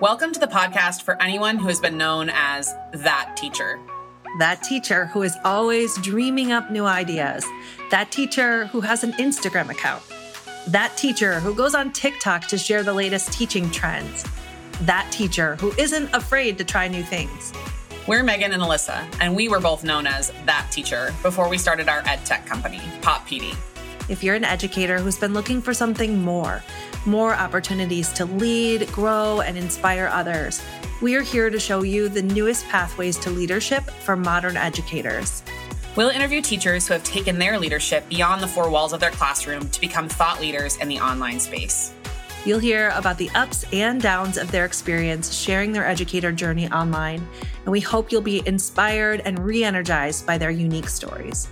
Welcome to the podcast for anyone who has been known as that teacher. That teacher who is always dreaming up new ideas. That teacher who has an Instagram account. That teacher who goes on TikTok to share the latest teaching trends. That teacher who isn't afraid to try new things. We're Megan and Alyssa, and we were both known as that teacher before we started our ed tech company, Pop PD. If you're an educator who's been looking for something more, more opportunities to lead, grow, and inspire others, we are here to show you the newest pathways to leadership for modern educators. We'll interview teachers who have taken their leadership beyond the four walls of their classroom to become thought leaders in the online space. You'll hear about the ups and downs of their experience sharing their educator journey online, and we hope you'll be inspired and re energized by their unique stories.